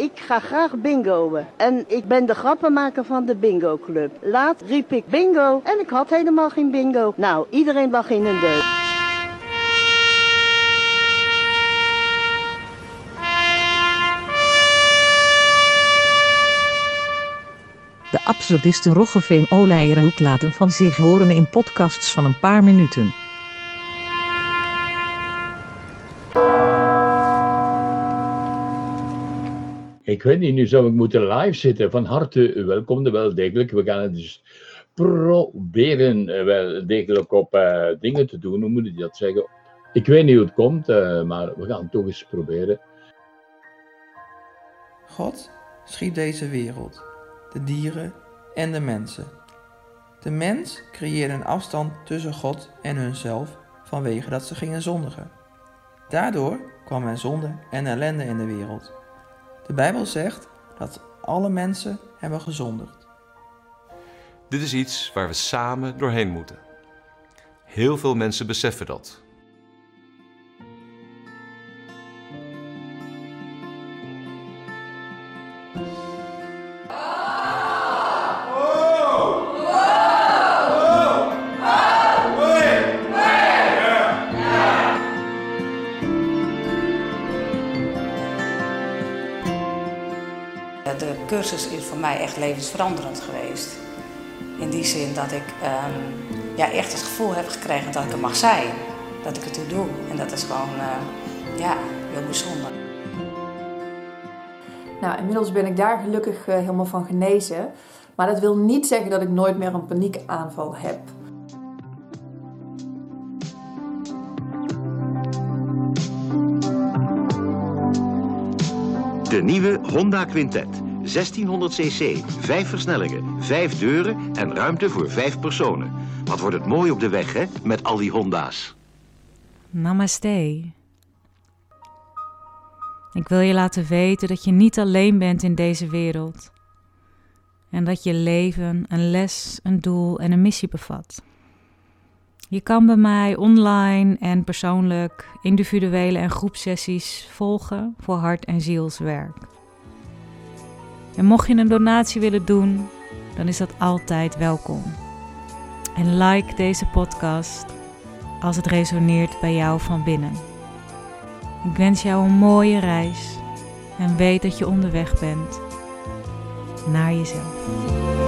Ik ga graag bingoen. En ik ben de grappenmaker van de bingo club. Laat riep ik bingo en ik had helemaal geen bingo. Nou, iedereen lag in een deuk. De absurdisten Roggeveen Oleijerhoek laten van zich horen in podcasts van een paar minuten. Ik weet niet, nu zou ik moeten live zitten. Van harte welkom, wel degelijk. We gaan het dus proberen eh, wel degelijk op eh, dingen te doen. Hoe moet ik dat zeggen? Ik weet niet hoe het komt, eh, maar we gaan het toch eens proberen. God schiep deze wereld, de dieren en de mensen. De mens creëerde een afstand tussen God en hunzelf vanwege dat ze gingen zondigen. Daardoor kwam er zonde en ellende in de wereld. De Bijbel zegt dat alle mensen hebben gezondigd. Dit is iets waar we samen doorheen moeten. Heel veel mensen beseffen dat. De cursus is voor mij echt levensveranderend geweest. In die zin dat ik ehm, ja, echt het gevoel heb gekregen dat ik er mag zijn. Dat ik het toe doe. En dat is gewoon eh, ja, heel bijzonder. Nou, inmiddels ben ik daar gelukkig eh, helemaal van genezen. Maar dat wil niet zeggen dat ik nooit meer een paniekaanval heb. De nieuwe Honda Quintet. 1600 cc, 5 versnellingen, 5 deuren en ruimte voor 5 personen. Wat wordt het mooi op de weg, hè, met al die Honda's. Namaste. Ik wil je laten weten dat je niet alleen bent in deze wereld. En dat je leven een les, een doel en een missie bevat. Je kan bij mij online en persoonlijk individuele en groepsessies volgen voor hart- en zielswerk. En mocht je een donatie willen doen, dan is dat altijd welkom. En like deze podcast als het resoneert bij jou van binnen. Ik wens jou een mooie reis en weet dat je onderweg bent naar jezelf.